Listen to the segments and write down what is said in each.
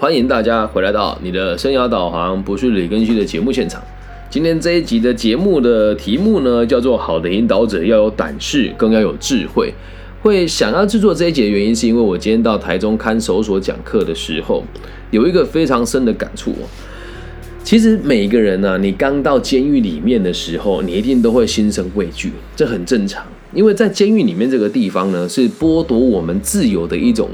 欢迎大家回来到你的生涯导航不是李根旭的节目现场。今天这一集的节目的题目呢，叫做“好的引导者要有胆识，更要有智慧”。会想要制作这一节的原因，是因为我今天到台中看守所讲课的时候，有一个非常深的感触。其实每一个人呢，你刚到监狱里面的时候，你一定都会心生畏惧，这很正常。因为在监狱里面这个地方呢，是剥夺我们自由的一种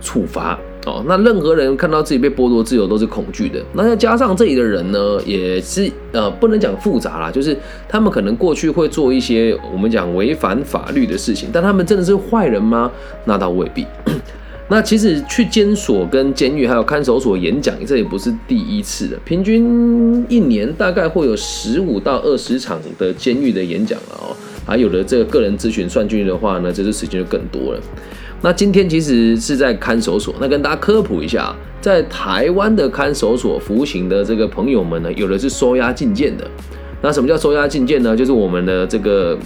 处罚。哦，那任何人看到自己被剥夺自由都是恐惧的。那再加上这里的人呢，也是呃，不能讲复杂啦，就是他们可能过去会做一些我们讲违反法律的事情，但他们真的是坏人吗？那倒未必。那其实去监所、跟监狱还有看守所演讲，这也不是第一次了。平均一年大概会有十五到二十场的监狱的演讲了哦，还有的这个个人咨询算进去的话呢，这次时间就更多了。那今天其实是在看守所，那跟大家科普一下，在台湾的看守所服刑的这个朋友们呢，有的是收押进见的。那什么叫收押进见呢？就是我们的这个。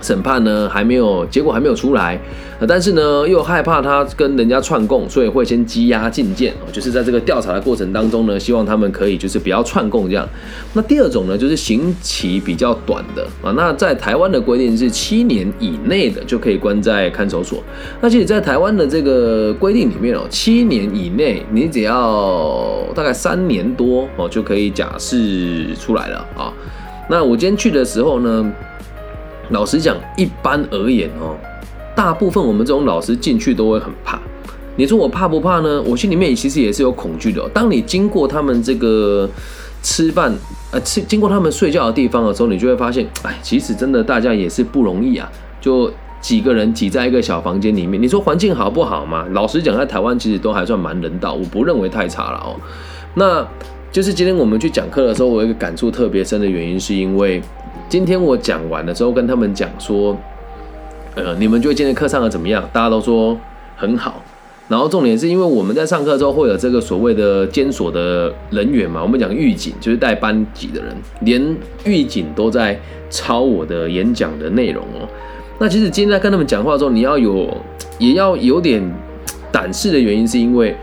审判呢还没有结果还没有出来，但是呢又害怕他跟人家串供，所以会先羁押禁见哦，就是在这个调查的过程当中呢，希望他们可以就是不要串供这样。那第二种呢就是刑期比较短的啊，那在台湾的规定是七年以内的就可以关在看守所。那其实，在台湾的这个规定里面哦，七年以内你只要大概三年多哦就可以假释出来了啊。那我今天去的时候呢。老实讲，一般而言哦，大部分我们这种老师进去都会很怕。你说我怕不怕呢？我心里面其实也是有恐惧的。当你经过他们这个吃饭呃吃经过他们睡觉的地方的时候，你就会发现，哎，其实真的大家也是不容易啊。就几个人挤在一个小房间里面，你说环境好不好嘛？老实讲，在台湾其实都还算蛮人道，我不认为太差了哦。那就是今天我们去讲课的时候，我有一个感触特别深的原因，是因为。今天我讲完了之后，跟他们讲说，呃，你们觉得今天课上的怎么样？大家都说很好。然后重点是因为我们在上课之后会有这个所谓的监所的人员嘛，我们讲狱警就是带班级的人，连狱警都在抄我的演讲的内容哦。那其实今天在跟他们讲话的时候，你要有也要有点 胆识的原因，是因为。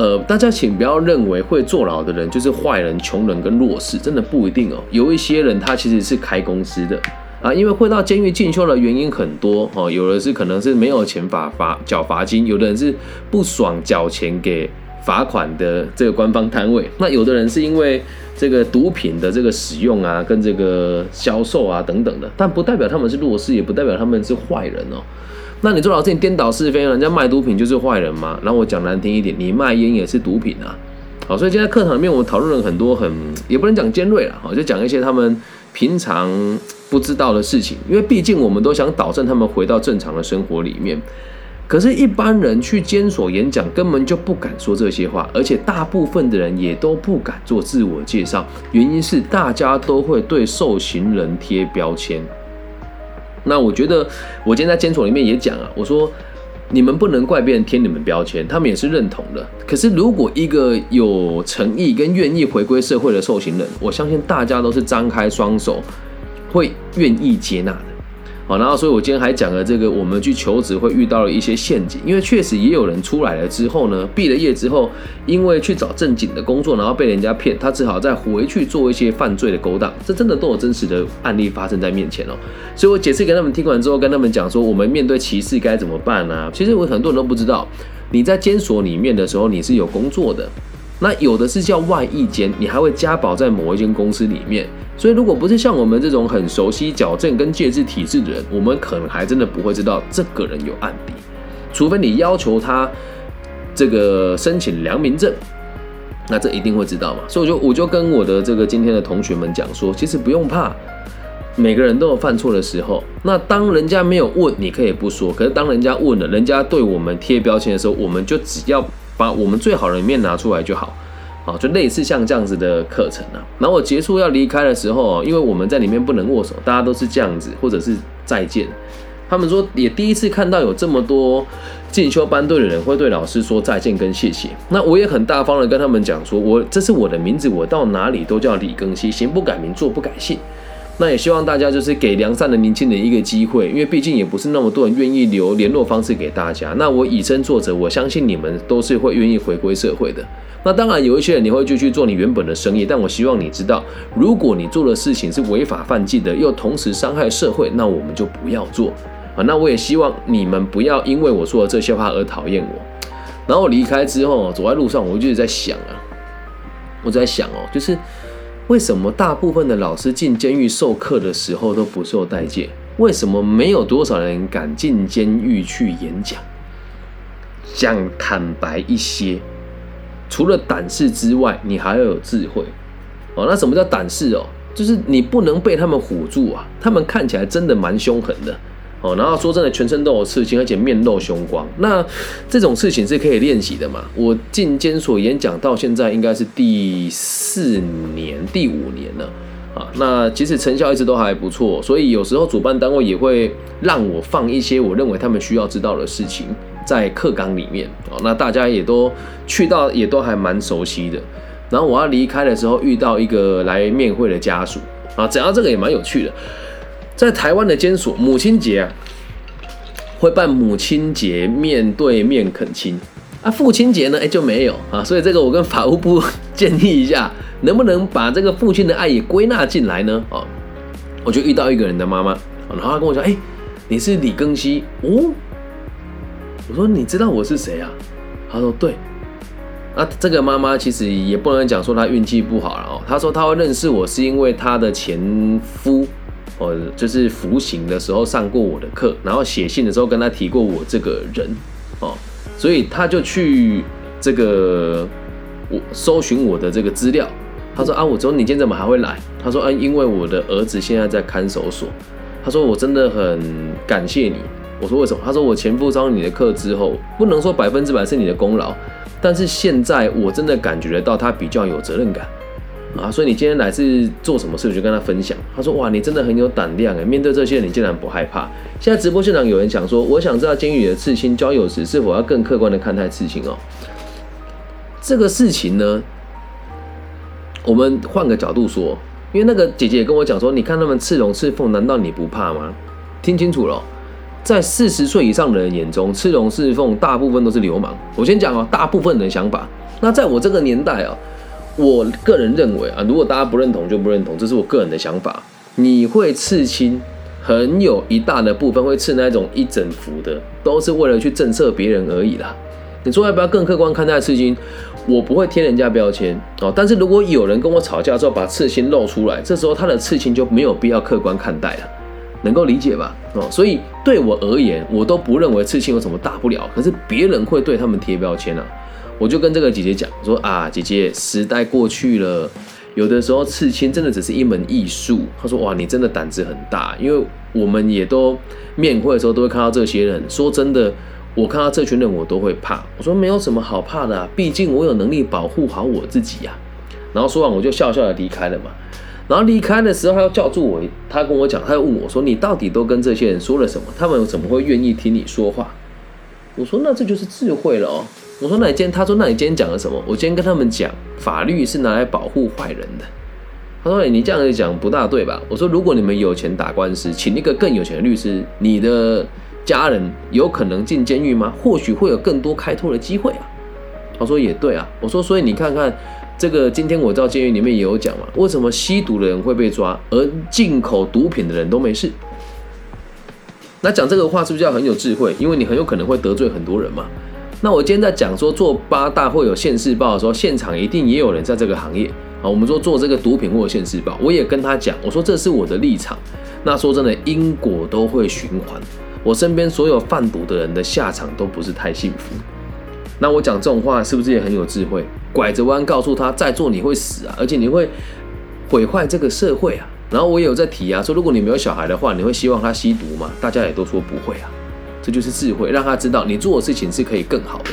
呃，大家请不要认为会坐牢的人就是坏人、穷人跟弱势，真的不一定哦。有一些人他其实是开公司的啊，因为会到监狱进修的原因很多哦。有的是可能是没有钱罚罚缴罚金，有的人是不爽缴钱给罚款的这个官方单位，那有的人是因为这个毒品的这个使用啊，跟这个销售啊等等的，但不代表他们是弱势，也不代表他们是坏人哦。那你做老师，你颠倒是非，人家卖毒品就是坏人吗？然后我讲难听一点，你卖烟也是毒品啊。好，所以今天课堂里面我们讨论了很多很也不能讲尖锐了，好，就讲一些他们平常不知道的事情。因为毕竟我们都想导正他们回到正常的生活里面。可是，一般人去监所演讲根本就不敢说这些话，而且大部分的人也都不敢做自我介绍，原因是大家都会对受刑人贴标签。那我觉得，我今天在监所里面也讲啊，我说你们不能怪别人贴你们标签，他们也是认同的。可是如果一个有诚意跟愿意回归社会的受刑人，我相信大家都是张开双手，会愿意接纳的。好，然后所以我今天还讲了这个，我们去求职会遇到了一些陷阱，因为确实也有人出来了之后呢，毕了业之后，因为去找正经的工作，然后被人家骗，他只好再回去做一些犯罪的勾当，这真的都有真实的案例发生在面前哦。所以我解释给他们听完之后，跟他们讲说，我们面对歧视该怎么办呢？其实我很多人都不知道，你在监所里面的时候，你是有工作的。那有的是叫外役间，你还会加保在某一间公司里面，所以如果不是像我们这种很熟悉矫正跟戒治体制的人，我们可能还真的不会知道这个人有案底，除非你要求他这个申请良民证，那这一定会知道嘛。所以我就我就跟我的这个今天的同学们讲说，其实不用怕，每个人都有犯错的时候。那当人家没有问，你可以不说；可是当人家问了，人家对我们贴标签的时候，我们就只要。把我们最好的一面拿出来就好，好，就类似像这样子的课程啊。然后我结束要离开的时候，因为我们在里面不能握手，大家都是这样子，或者是再见。他们说也第一次看到有这么多进修班队的人会对老师说再见跟谢谢。那我也很大方的跟他们讲说，我这是我的名字，我到哪里都叫李庚希，行不改名，坐不改姓。那也希望大家就是给良善的年轻人一个机会，因为毕竟也不是那么多人愿意留联络方式给大家。那我以身作则，我相信你们都是会愿意回归社会的。那当然有一些人你会继续做你原本的生意，但我希望你知道，如果你做的事情是违法犯纪的，又同时伤害社会，那我们就不要做啊。那我也希望你们不要因为我说的这些话而讨厌我。然后我离开之后，走在路上，我就在想啊，我在想哦，就是。为什么大部分的老师进监狱授课的时候都不受待见？为什么没有多少人敢进监狱去演讲？讲坦白一些，除了胆识之外，你还要有智慧哦。那什么叫胆识哦？就是你不能被他们唬住啊！他们看起来真的蛮凶狠的。哦，然后说真的，全身都有刺青，而且面露凶光。那这种事情是可以练习的嘛？我进监所演讲到现在应该是第四年、第五年了啊。那其实成效一直都还不错，所以有时候主办单位也会让我放一些我认为他们需要知道的事情在课纲里面哦。那大家也都去到，也都还蛮熟悉的。然后我要离开的时候，遇到一个来面会的家属啊，讲到这个也蛮有趣的。在台湾的监所，母亲节啊，会办母亲节面对面恳亲啊，父亲节呢，哎就没有啊，所以这个我跟法务部 建议一下，能不能把这个父亲的爱也归纳进来呢？哦，我就遇到一个人的妈妈，然后她跟我说，哎，你是李庚希哦，我说你知道我是谁啊？她说对，啊，这个妈妈其实也不能讲说她运气不好了哦，她说她会认识我是因为她的前夫。哦，就是服刑的时候上过我的课，然后写信的时候跟他提过我这个人，哦，所以他就去这个我搜寻我的这个资料。他说啊，我说你今天怎么还会来？他说啊，因为我的儿子现在在看守所。他说我真的很感谢你。我说为什么？他说我前夫上你的课之后，不能说百分之百是你的功劳，但是现在我真的感觉得到他比较有责任感。啊，所以你今天来是做什么事？我就跟他分享。他说：“哇，你真的很有胆量哎，面对这些人，你竟然不害怕。”现在直播现场有人讲说：“我想知道监狱的刺青交友时是否要更客观的看待刺青哦。”这个事情呢，我们换个角度说，因为那个姐姐也跟我讲说：“你看他们刺龙刺凤，难道你不怕吗？”听清楚了，在四十岁以上的人眼中，刺龙刺凤大部分都是流氓。我先讲哦，大部分人的想法。那在我这个年代啊。我个人认为啊，如果大家不认同就不认同，这是我个人的想法。你会刺青，很有一大的部分会刺那种一整幅的，都是为了去震慑别人而已啦。你说要不要更客观看待刺青？我不会贴人家标签哦。但是如果有人跟我吵架之后把刺青露出来，这时候他的刺青就没有必要客观看待了，能够理解吧？哦，所以对我而言，我都不认为刺青有什么大不了。可是别人会对他们贴标签啊。我就跟这个姐姐讲说啊，姐姐，时代过去了，有的时候刺青真的只是一门艺术。她说哇，你真的胆子很大，因为我们也都面会的时候都会看到这些人。说真的，我看到这群人我都会怕。我说没有什么好怕的，毕竟我有能力保护好我自己呀。然后说完我就笑笑的离开了嘛。然后离开的时候他要叫住我，他跟我讲，他要问我说你到底都跟这些人说了什么？他们怎么会愿意听你说话？我说那这就是智慧了哦。我说那你今天，他说那你今天讲了什么？我今天跟他们讲，法律是拿来保护坏人的。他说你这样子讲不大对吧？我说如果你们有钱打官司，请一个更有钱的律师，你的家人有可能进监狱吗？或许会有更多开拓的机会啊。他说也对啊。我说所以你看看这个，今天我到监狱里面也有讲嘛，为什么吸毒的人会被抓，而进口毒品的人都没事？那讲这个话是不是要很有智慧？因为你很有可能会得罪很多人嘛。那我今天在讲说做八大会有现世报的时候，现场一定也有人在这个行业啊。我们说做这个毒品或现世报，我也跟他讲，我说这是我的立场。那说真的，因果都会循环。我身边所有贩毒的人的下场都不是太幸福。那我讲这种话是不是也很有智慧？拐着弯告诉他，在做你会死啊，而且你会毁坏这个社会啊。然后我也有在提啊，说如果你没有小孩的话，你会希望他吸毒吗？大家也都说不会啊。这就是智慧，让他知道你做的事情是可以更好的，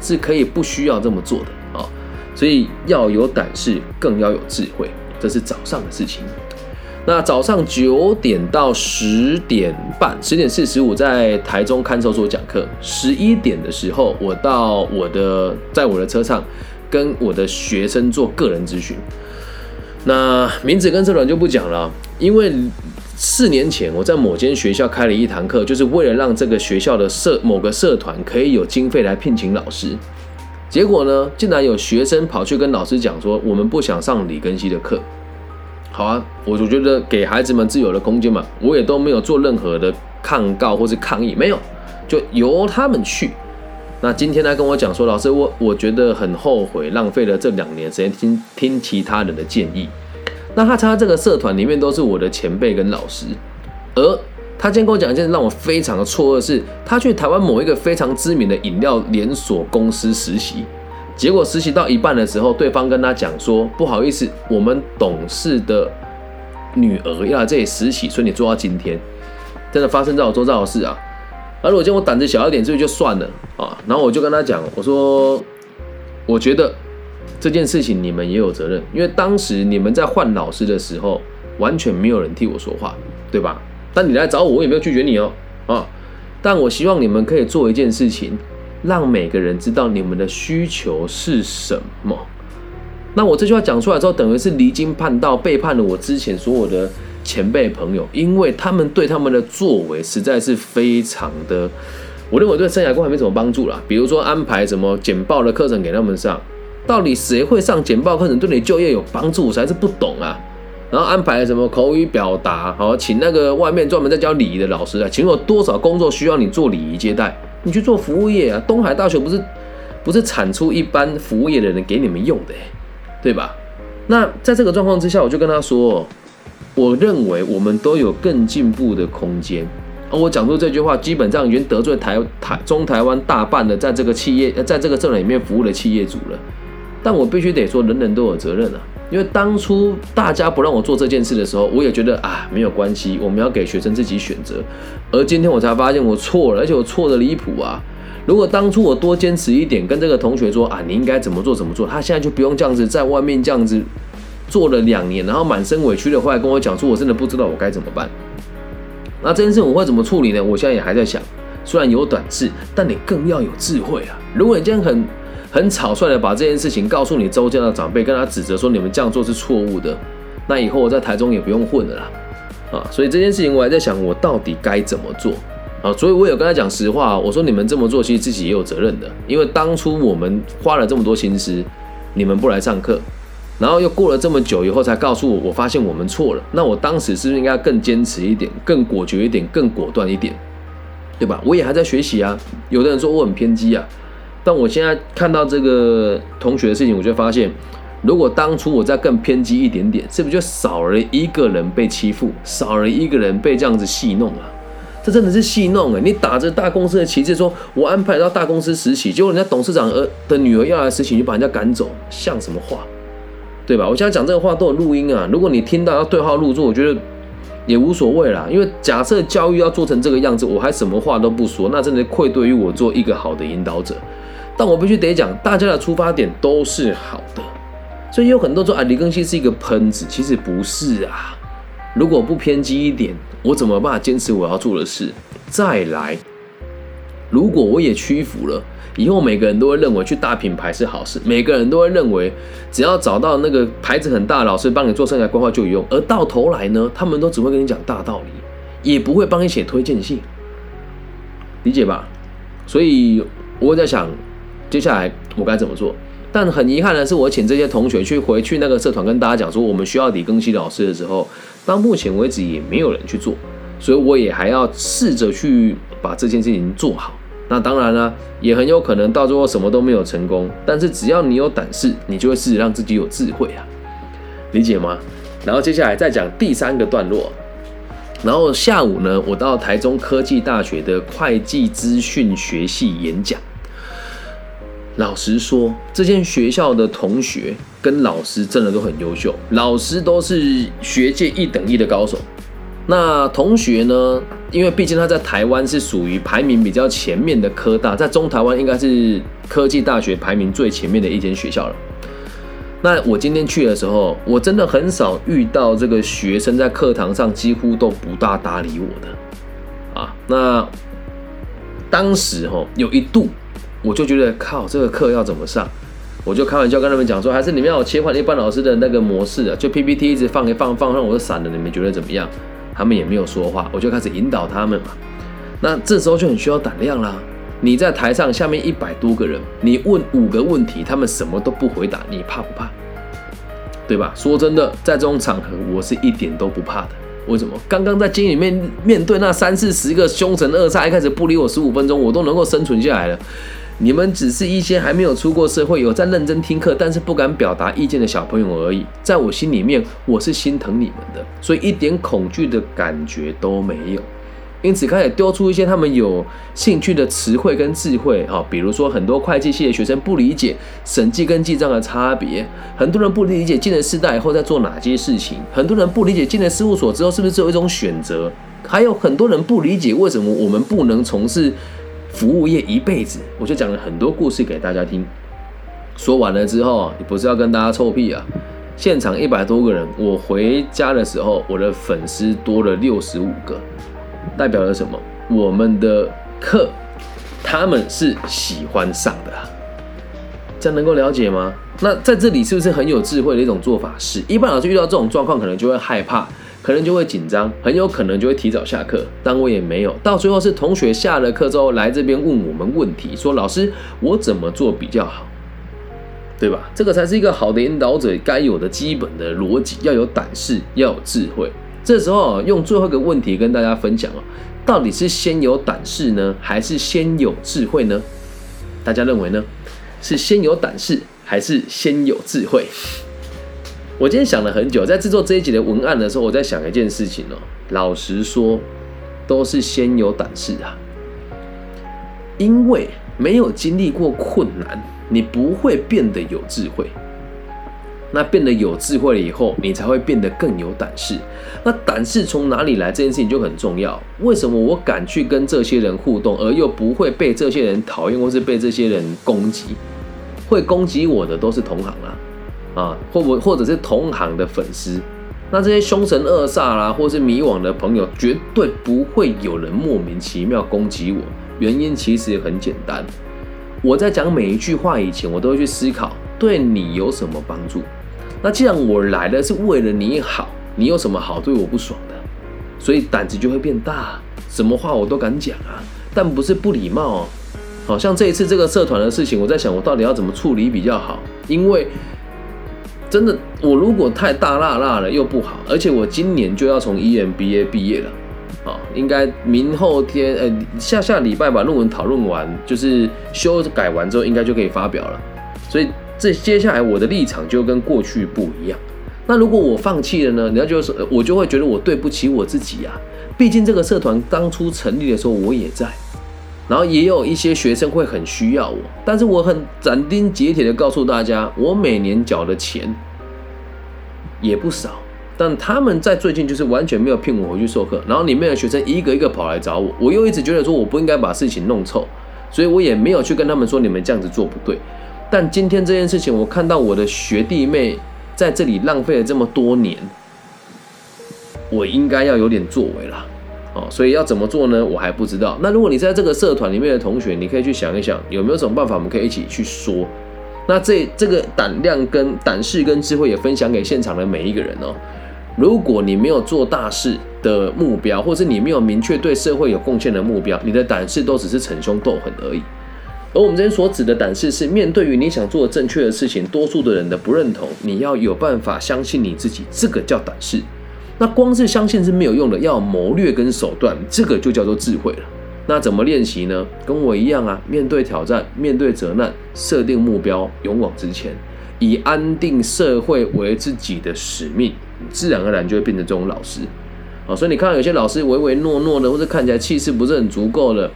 是可以不需要这么做的啊。所以要有胆识，更要有智慧。这是早上的事情。那早上九点到十点半，十点四十五在台中看守所讲课。十一点的时候，我到我的在我的车上跟我的学生做个人咨询。那名字跟社团就不讲了，因为四年前我在某间学校开了一堂课，就是为了让这个学校的社某个社团可以有经费来聘请老师。结果呢，竟然有学生跑去跟老师讲说，我们不想上李根熙的课。好啊，我就觉得给孩子们自由的空间嘛，我也都没有做任何的抗告或是抗议，没有，就由他们去。那今天他跟我讲说，老师，我我觉得很后悔，浪费了这两年时间听听其他人的建议。那他参加这个社团里面都是我的前辈跟老师，而他今天跟我讲一件让我非常的错愕，是他去台湾某一个非常知名的饮料连锁公司实习，结果实习到一半的时候，对方跟他讲说，不好意思，我们董事的女儿要来这里实习，所以你做到今天，真的发生在我周遭的事啊。而我见我胆子小一点，所以就算了啊。然后我就跟他讲，我说，我觉得这件事情你们也有责任，因为当时你们在换老师的时候，完全没有人替我说话，对吧？但你来找我，我也没有拒绝你哦，啊。但我希望你们可以做一件事情，让每个人知道你们的需求是什么。那我这句话讲出来之后，等于是离经叛道，背叛了我之前所有的。前辈朋友，因为他们对他们的作为实在是非常的，我认为对生涯规划没什么帮助啦。比如说安排什么简报的课程给他们上，到底谁会上简报课程对你就业有帮助，我实在是不懂啊。然后安排什么口语表达，好，请那个外面专门在教礼仪的老师啊，请有多少工作需要你做礼仪接待，你去做服务业啊。东海大学不是不是产出一般服务业的人给你们用的，对吧？那在这个状况之下，我就跟他说。我认为我们都有更进步的空间。而我讲出这句话，基本上已经得罪台台中台湾大半的在这个企业，在这个政里面服务的企业主了。但我必须得说，人人都有责任啊。因为当初大家不让我做这件事的时候，我也觉得啊没有关系，我们要给学生自己选择。而今天我才发现我错了，而且我错的离谱啊！如果当初我多坚持一点，跟这个同学说啊，你应该怎么做怎么做，他现在就不用这样子在外面这样子。做了两年，然后满身委屈的回来跟我讲说，我真的不知道我该怎么办。那这件事我会怎么处理呢？我现在也还在想。虽然有短视，但你更要有智慧啊！如果你今天很很草率的把这件事情告诉你周家的长辈，跟他指责说你们这样做是错误的，那以后我在台中也不用混了啦。啊，所以这件事情我还在想，我到底该怎么做啊？所以我有跟他讲实话，我说你们这么做，其实自己也有责任的，因为当初我们花了这么多心思，你们不来上课。然后又过了这么久以后，才告诉我，我发现我们错了。那我当时是不是应该更坚持一点，更果决一点，更果断一点，对吧？我也还在学习啊。有的人说我很偏激啊，但我现在看到这个同学的事情，我就发现，如果当初我再更偏激一点点，是不是就少了一个人被欺负，少了一个人被这样子戏弄啊？这真的是戏弄哎！你打着大公司的旗帜，说我安排到大公司实习，结果人家董事长儿的女儿要来实习，就把人家赶走，像什么话？对吧？我现在讲这个话都有录音啊。如果你听到要对号入座，我觉得也无所谓啦。因为假设教育要做成这个样子，我还什么话都不说，那真的愧对于我做一个好的引导者。但我必须得讲，大家的出发点都是好的，所以有很多说啊，李庚希是一个喷子，其实不是啊。如果不偏激一点，我怎么办法坚持我要做的事？再来，如果我也屈服了。以后每个人都会认为去大品牌是好事，每个人都会认为只要找到那个牌子很大的老师帮你做生涯规划就有用，而到头来呢，他们都只会跟你讲大道理，也不会帮你写推荐信，理解吧？所以我在想，接下来我该怎么做？但很遗憾的是，我请这些同学去回去那个社团跟大家讲说，我们需要李庚希老师的时候，到目前为止也没有人去做，所以我也还要试着去把这件事情做好。那当然了，也很有可能到最后什么都没有成功。但是只要你有胆识，你就会试着让自己有智慧啊，理解吗？然后接下来再讲第三个段落。然后下午呢，我到台中科技大学的会计资讯学系演讲。老实说，这间学校的同学跟老师真的都很优秀，老师都是学界一等一的高手。那同学呢？因为毕竟他在台湾是属于排名比较前面的科大，在中台湾应该是科技大学排名最前面的一间学校了。那我今天去的时候，我真的很少遇到这个学生在课堂上几乎都不大搭理我的啊。那当时哈有一度我就觉得靠，这个课要怎么上？我就开玩笑跟他们讲说，还是你们要切换一般老师的那个模式啊，就 PPT 一直放一放放让，我就散了，你们觉得怎么样？他们也没有说话，我就开始引导他们嘛。那这时候就很需要胆量啦。你在台上下面一百多个人，你问五个问题，他们什么都不回答，你怕不怕？对吧？说真的，在这种场合，我是一点都不怕的。为什么？刚刚在监狱里面面对那三四十个凶神恶煞，一开始不理我十五分钟，我都能够生存下来了。你们只是一些还没有出过社会、有在认真听课，但是不敢表达意见的小朋友而已。在我心里面，我是心疼你们的，所以一点恐惧的感觉都没有。因此，开始丢出一些他们有兴趣的词汇跟智慧，哈，比如说很多会计系的学生不理解审计跟记账的差别，很多人不理解进了四代以后在做哪些事情，很多人不理解进了事务所之后是不是只有一种选择，还有很多人不理解为什么我们不能从事服务业一辈子。我就讲了很多故事给大家听，说完了之后，你不是要跟大家臭屁啊？现场一百多个人，我回家的时候，我的粉丝多了六十五个。代表了什么？我们的课，他们是喜欢上的，这样能够了解吗？那在这里是不是很有智慧的一种做法？是一般老师遇到这种状况，可能就会害怕，可能就会紧张，很有可能就会提早下课。但我也没有，到最后是同学下了课之后来这边问我们问题，说老师我怎么做比较好，对吧？这个才是一个好的引导者该有的基本的逻辑，要有胆识，要有智慧。这时候用最后一个问题跟大家分享哦，到底是先有胆识呢，还是先有智慧呢？大家认为呢？是先有胆识，还是先有智慧？我今天想了很久，在制作这一集的文案的时候，我在想一件事情哦。老实说，都是先有胆识啊，因为没有经历过困难，你不会变得有智慧。那变得有智慧了以后，你才会变得更有胆识。那胆识从哪里来？这件事情就很重要。为什么我敢去跟这些人互动，而又不会被这些人讨厌，或是被这些人攻击？会攻击我的都是同行啊，啊，或不或者是同行的粉丝。那这些凶神恶煞啦，或是迷惘的朋友，绝对不会有人莫名其妙攻击我。原因其实也很简单，我在讲每一句话以前，我都会去思考对你有什么帮助。那既然我来了是为了你好，你有什么好对我不爽的？所以胆子就会变大，什么话我都敢讲啊，但不是不礼貌哦。好像这一次这个社团的事情，我在想我到底要怎么处理比较好？因为真的，我如果太大辣辣了又不好，而且我今年就要从 EMBA 毕业了，啊，应该明后天呃下下礼拜把论文讨论完，就是修改完之后应该就可以发表了，所以。这接下来我的立场就跟过去不一样。那如果我放弃了呢？你要就是我就会觉得我对不起我自己啊。毕竟这个社团当初成立的时候我也在，然后也有一些学生会很需要我。但是我很斩钉截铁的告诉大家，我每年缴的钱也不少。但他们在最近就是完全没有聘我回去授课，然后里面的学生一个一个跑来找我，我又一直觉得说我不应该把事情弄臭，所以我也没有去跟他们说你们这样子做不对。但今天这件事情，我看到我的学弟妹在这里浪费了这么多年，我应该要有点作为了，哦，所以要怎么做呢？我还不知道。那如果你在这个社团里面的同学，你可以去想一想，有没有什么办法，我们可以一起去说。那这这个胆量跟胆识跟智慧也分享给现场的每一个人哦。如果你没有做大事的目标，或是你没有明确对社会有贡献的目标，你的胆识都只是逞凶斗狠而已。而我们这边所指的胆识，是面对于你想做正确的事情，多数的人的不认同，你要有办法相信你自己，这个叫胆识。那光是相信是没有用的，要谋略跟手段，这个就叫做智慧了。那怎么练习呢？跟我一样啊，面对挑战，面对责难，设定目标，勇往直前，以安定社会为自己的使命，自然而然就会变成这种老师。好，所以你看到有些老师唯唯诺诺的，或者看起来气势不是很足够的。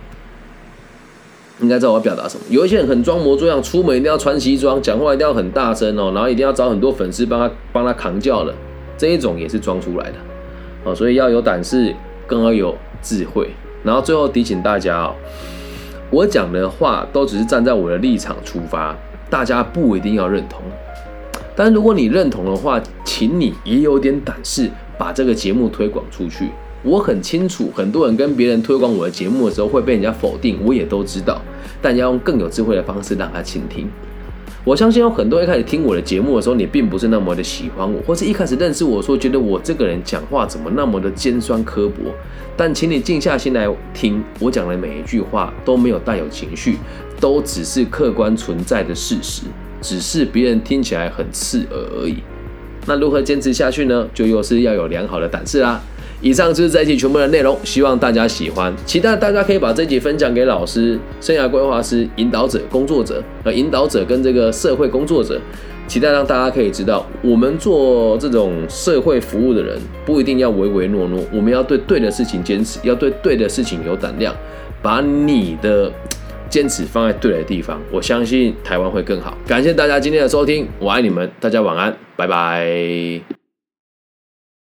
应该知道我要表达什么。有一些人很装模作样，出门一定要穿西装，讲话一定要很大声哦，然后一定要找很多粉丝帮他帮他扛轿的，这一种也是装出来的哦。所以要有胆识，更要有智慧。然后最后提醒大家哦，我讲的话都只是站在我的立场出发，大家不一定要认同。但如果你认同的话，请你也有点胆识，把这个节目推广出去。我很清楚，很多人跟别人推广我的节目的时候会被人家否定，我也都知道。但要用更有智慧的方式让他倾听。我相信有很多一开始听我的节目的时候，你并不是那么的喜欢我，或是一开始认识我说觉得我这个人讲话怎么那么的尖酸刻薄。但请你静下心来听我讲的每一句话都没有带有情绪，都只是客观存在的事实，只是别人听起来很刺耳而已。那如何坚持下去呢？就又是要有良好的胆识啦。以上就是这一集全部的内容，希望大家喜欢。期待大家可以把这集分享给老师、生涯规划师、引导者、工作者和引导者跟这个社会工作者。期待让大家可以知道，我们做这种社会服务的人，不一定要唯唯诺诺，我们要对对的事情坚持，要对对的事情有胆量，把你的坚持放在对的地方。我相信台湾会更好。感谢大家今天的收听，我爱你们，大家晚安，拜拜。